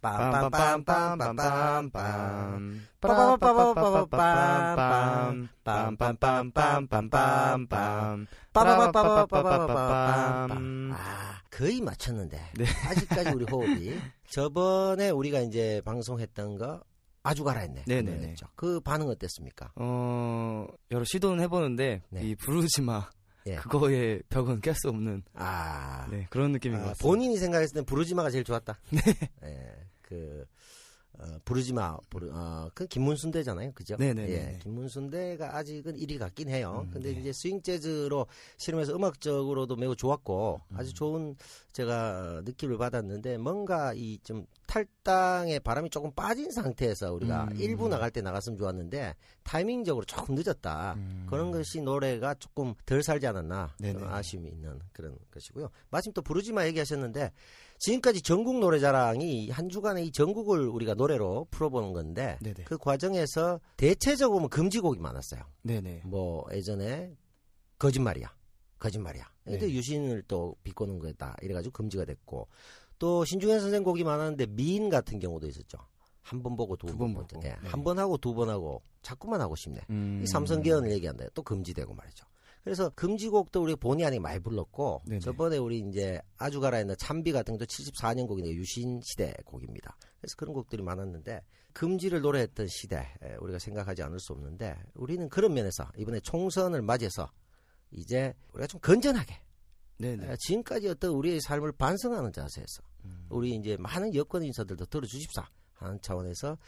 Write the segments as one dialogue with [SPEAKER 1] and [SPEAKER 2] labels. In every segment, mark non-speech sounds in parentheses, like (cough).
[SPEAKER 1] 빰빰빰빰빰빰빰 빠바바바바바밤 빰빰빰빰빰빰빰 빠바바바바바밤 아 거의 맞췄는데 아직까지 우리 호흡이 저번에 우리가 이제 방송했던 거 아주 가라했네
[SPEAKER 2] 네네네.
[SPEAKER 1] 그 반응 어땠습니까?
[SPEAKER 2] 어 여러 시도는 해보는데
[SPEAKER 1] 네.
[SPEAKER 2] 이 부르지마
[SPEAKER 1] 예.
[SPEAKER 2] 그거의 벽은 깰 수 없는
[SPEAKER 1] 아,
[SPEAKER 2] 네 그런 느낌인 것
[SPEAKER 1] 아,
[SPEAKER 2] 같습니다.
[SPEAKER 1] 본인이 생각했을 땐 부르지마가 제일 좋았다. (laughs) 네. 그 어, 부르지마 부르 어, 그 김문순대잖아요, 그죠?
[SPEAKER 2] 네네네.
[SPEAKER 1] 예, 김문순대가 아직은 1위 같긴 해요.
[SPEAKER 2] 음,
[SPEAKER 1] 근데
[SPEAKER 2] 네.
[SPEAKER 1] 이제 스윙 재즈로 실험해서 음악적으로도 매우 좋았고
[SPEAKER 2] 음.
[SPEAKER 1] 아주 좋은 제가 느낌을 받았는데 뭔가 이 좀 탈당의 바람이 조금 빠진 상태에서 우리가
[SPEAKER 2] 음.
[SPEAKER 1] 일부 나갈 때 나갔으면 좋았는데 타이밍적으로 조금 늦었다.
[SPEAKER 2] 음.
[SPEAKER 1] 그런 것이 노래가 조금 덜 살지 않았나
[SPEAKER 2] 네네.
[SPEAKER 1] 어, 아쉬움이 있는 그런 것이고요. 마침 또 부르지마 얘기하셨는데 지금까지 전국 노래자랑이 한 주간의 이 전국을 우리가 노래로 풀어보는 건데
[SPEAKER 2] 네네.
[SPEAKER 1] 그 과정에서 대체적으로 금지곡이 많았어요.
[SPEAKER 2] 네네.
[SPEAKER 1] 뭐 예전에 거짓말이야, 거짓말이야. 근데
[SPEAKER 2] 네.
[SPEAKER 1] 유신을 또 비꼬는 거다 이래가지고 금지가 됐고 또 신중현 선생 곡이 많았는데 미인 같은 경우도 있었죠. 한 번 보고 두 두번
[SPEAKER 2] 번
[SPEAKER 1] 보고. 예,
[SPEAKER 2] 네.
[SPEAKER 1] 한번 하고 두 번 하고 자꾸만 하고 싶네.
[SPEAKER 2] 음.
[SPEAKER 1] 이 삼성계연을 얘기한다. 또 금지되고 말이죠. 그래서 금지곡도 우리 본의 아니게 많이 불렀고
[SPEAKER 2] 네네.
[SPEAKER 1] 저번에 우리 이제 아주 가라했는 참비 같은 것도 74년 곡인데 유신 시대 곡입니다. 그래서 그런 곡들이 많았는데 금지를 노래했던 시대 에, 우리가 생각하지 않을 수 없는데 우리는 그런 면에서 이번에 총선을 맞이해서 이제 우리가 좀 건전하게
[SPEAKER 2] 네네.
[SPEAKER 1] 에, 지금까지 어떤 우리의 삶을 반성하는 자세에서
[SPEAKER 2] 음.
[SPEAKER 1] 우리 이제 많은 여권 인사들도 들어주십사 하는 차원에서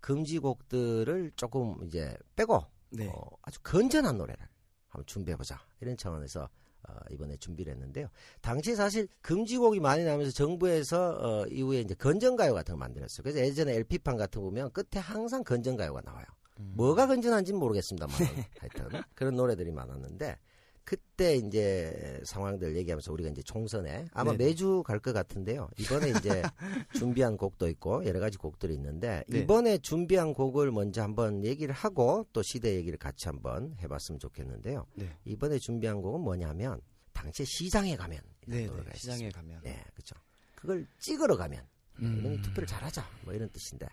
[SPEAKER 1] 금지곡들을 조금 이제 빼고
[SPEAKER 2] 네.
[SPEAKER 1] 어, 아주 건전한 노래를 한번 준비해보자 이런 차원에서 어, 이번에 준비를 했는데요. 당시 사실 금지곡이 많이 나오면서 정부에서 어, 이후에 이제 건전가요 같은 걸 만들었어요. 그래서 예전에 LP판 같은 거 보면 끝에 항상 건전가요가 나와요.
[SPEAKER 2] 음.
[SPEAKER 1] 뭐가 건전한지는 모르겠습니다만 (laughs) 하여튼 그런 노래들이 많았는데 그때 이제 상황들 얘기하면서 우리가 이제 총선에 아마
[SPEAKER 2] 네네.
[SPEAKER 1] 매주 갈 것 같은데요. 이번에 이제 (laughs) 준비한 곡도 있고 여러 가지 곡들이 있는데
[SPEAKER 2] 네.
[SPEAKER 1] 이번에 준비한 곡을 먼저 한번 얘기를 하고 또 시대 얘기를 같이 한번 해봤으면 좋겠는데요.
[SPEAKER 2] 네.
[SPEAKER 1] 이번에 준비한 곡은 뭐냐면 당시 시장에 가면
[SPEAKER 2] 네네.
[SPEAKER 1] 노래가
[SPEAKER 2] 시장에. 가면.
[SPEAKER 1] 네, 그렇죠. 그걸 찍으러 가면
[SPEAKER 2] 음.
[SPEAKER 1] 투표를 잘하자 뭐 이런 뜻인데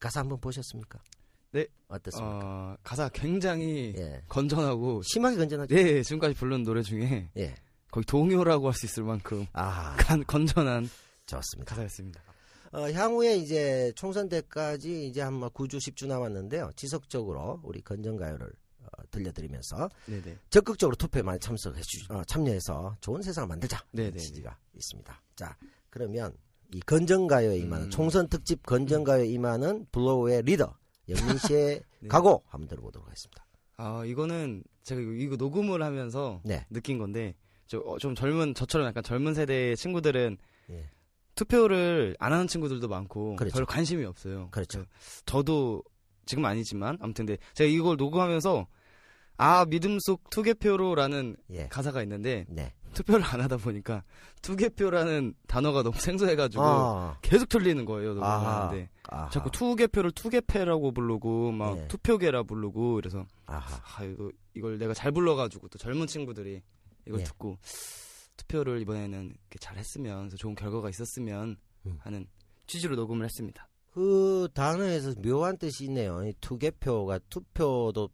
[SPEAKER 1] 가사 한번 보셨습니까?
[SPEAKER 2] 네.
[SPEAKER 1] 어떻습니까?
[SPEAKER 2] 어, 가사 굉장히
[SPEAKER 1] 예.
[SPEAKER 2] 건전하고
[SPEAKER 1] 심하게 건전하죠.
[SPEAKER 2] 네 지금까지 부른 노래 중에
[SPEAKER 1] 예.
[SPEAKER 2] 거의 동요라고 할 수 있을 만큼
[SPEAKER 1] 아,
[SPEAKER 2] 간, 건전한
[SPEAKER 1] 좋습니다.
[SPEAKER 2] 가사였습니다.
[SPEAKER 1] 어, 향후에 이제 총선 때까지 이제 한 9주, 10주 남았는데요. 지속적으로 우리 건전가요를 어, 들려드리면서
[SPEAKER 2] 네네.
[SPEAKER 1] 적극적으로 투표에 많이 참석해 주, 어, 참여해서 좋은 세상을 만들자.
[SPEAKER 2] 네네.
[SPEAKER 1] 지지가 있습니다. 자, 그러면 이 건전가요에 임하는
[SPEAKER 2] 음.
[SPEAKER 1] 총선 특집 건전가요에 임하는 블로우의 리더 영민 씨의 (laughs)
[SPEAKER 2] 네.
[SPEAKER 1] 각오 한번 들어보도록 하겠습니다.
[SPEAKER 2] 아 이거는 제가 이거- 녹음을 하면서
[SPEAKER 1] 네.
[SPEAKER 2] 느낀 건데 저, 어, 좀 젊은 저처럼 약간 젊은 세대의 친구들은
[SPEAKER 1] 예.
[SPEAKER 2] 투표를 안 하는 친구들도 많고
[SPEAKER 1] 그렇죠.
[SPEAKER 2] 별로 관심이 없어요.
[SPEAKER 1] 그렇죠.
[SPEAKER 2] 저도 지금 아니지만 아무튼 근데 제가 이걸 녹음하면서 아 믿음 속 투개표로라는
[SPEAKER 1] 예.
[SPEAKER 2] 가사가 있는데
[SPEAKER 1] 네.
[SPEAKER 2] 투표를 안 하다 보니까 투개표라는 단어가 너무 생소해가지고
[SPEAKER 1] 아,
[SPEAKER 2] 계속 틀리는 거예요. 녹음하는데
[SPEAKER 1] 아하.
[SPEAKER 2] 자꾸 투개표를 투개패라고 부르고 막
[SPEAKER 1] 예.
[SPEAKER 2] 투표계라 부르고 그래서
[SPEAKER 1] 아하.
[SPEAKER 2] 아 이거 이걸 내가 잘 불러가지고 또 젊은 친구들이 이걸
[SPEAKER 1] 예.
[SPEAKER 2] 듣고 투표를 이번에는 이렇게 잘 했으면 그래서 좋은 결과가 있었으면
[SPEAKER 1] 음.
[SPEAKER 2] 하는 취지로 녹음을 했습니다.
[SPEAKER 1] 그 단어에서 묘한 뜻이 있네요. 이 투개표가 투표도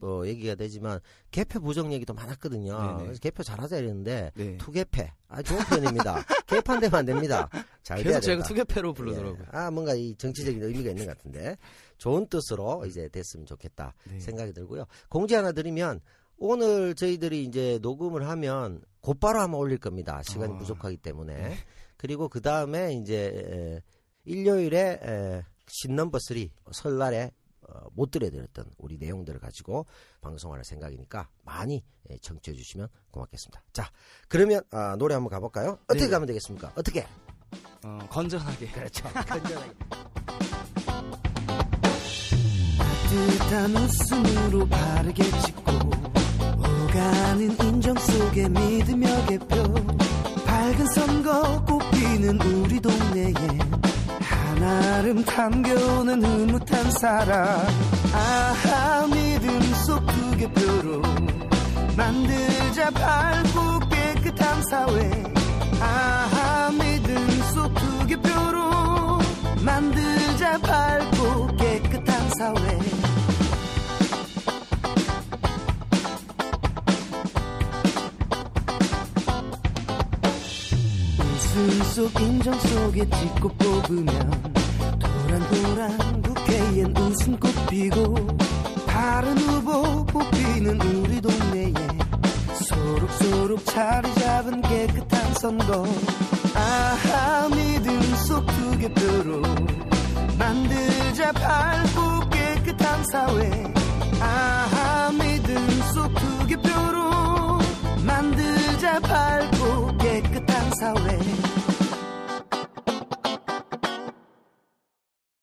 [SPEAKER 1] 어, 얘기가 되지만 개표 부정 얘기도 많았거든요.
[SPEAKER 2] 네네.
[SPEAKER 1] 그래서 개표 잘하자 이랬는데
[SPEAKER 2] 네.
[SPEAKER 1] 투개패 아 좋은 표현입니다. (laughs) 개판되면 안 됩니다. 잘 돼야
[SPEAKER 2] 계속 제가. 투개패로 부르더라고요.
[SPEAKER 1] 예. 아 뭔가 이 정치적인 의미가 있는 것 같은데 좋은 뜻으로 이제 됐으면 좋겠다
[SPEAKER 2] 네.
[SPEAKER 1] 생각이 들고요. 공지 하나 드리면 오늘 저희들이 이제 녹음을 하면 곧바로 한번 올릴 겁니다. 시간이
[SPEAKER 2] 아.
[SPEAKER 1] 부족하기 때문에
[SPEAKER 2] 네.
[SPEAKER 1] 그리고 그 다음에 이제 에, 일요일에 에, 신넘버 3 설날에 어, 못 들려드렸던 우리 내용들을 가지고 방송할 생각이니까 많이 예, 청취해 주시면 고맙겠습니다. 자, 그러면 아, 노래 한번 가볼까요? 어떻게
[SPEAKER 2] 네.
[SPEAKER 1] 가면 되겠습니까? 어떻게?
[SPEAKER 2] 어, 건전하게.
[SPEAKER 1] 그렇죠. (laughs) 건전하게.
[SPEAKER 2] 따뜻한 웃음으로 바르게 짓고 오가는 인정 속에 믿으며 개표 밝은 선거 꽃피는 우리 담겨오는 흐뭇한 사랑. 아하 믿음 속 투개표로 만들자 밝고 깨끗한 사회. 아하 믿음 속 투개표로 만들자 밝고 깨끗한 사회. 웃음 속 인정 속에 찍고 뽑으면 도란도란 국회엔 웃음꽃 피고 다른 후보 뽑히는 우리 동네에 소록소록 자리 잡은 깨끗한 선거. 아하 믿음 속 투개표로 만들자 밝고 깨끗한 사회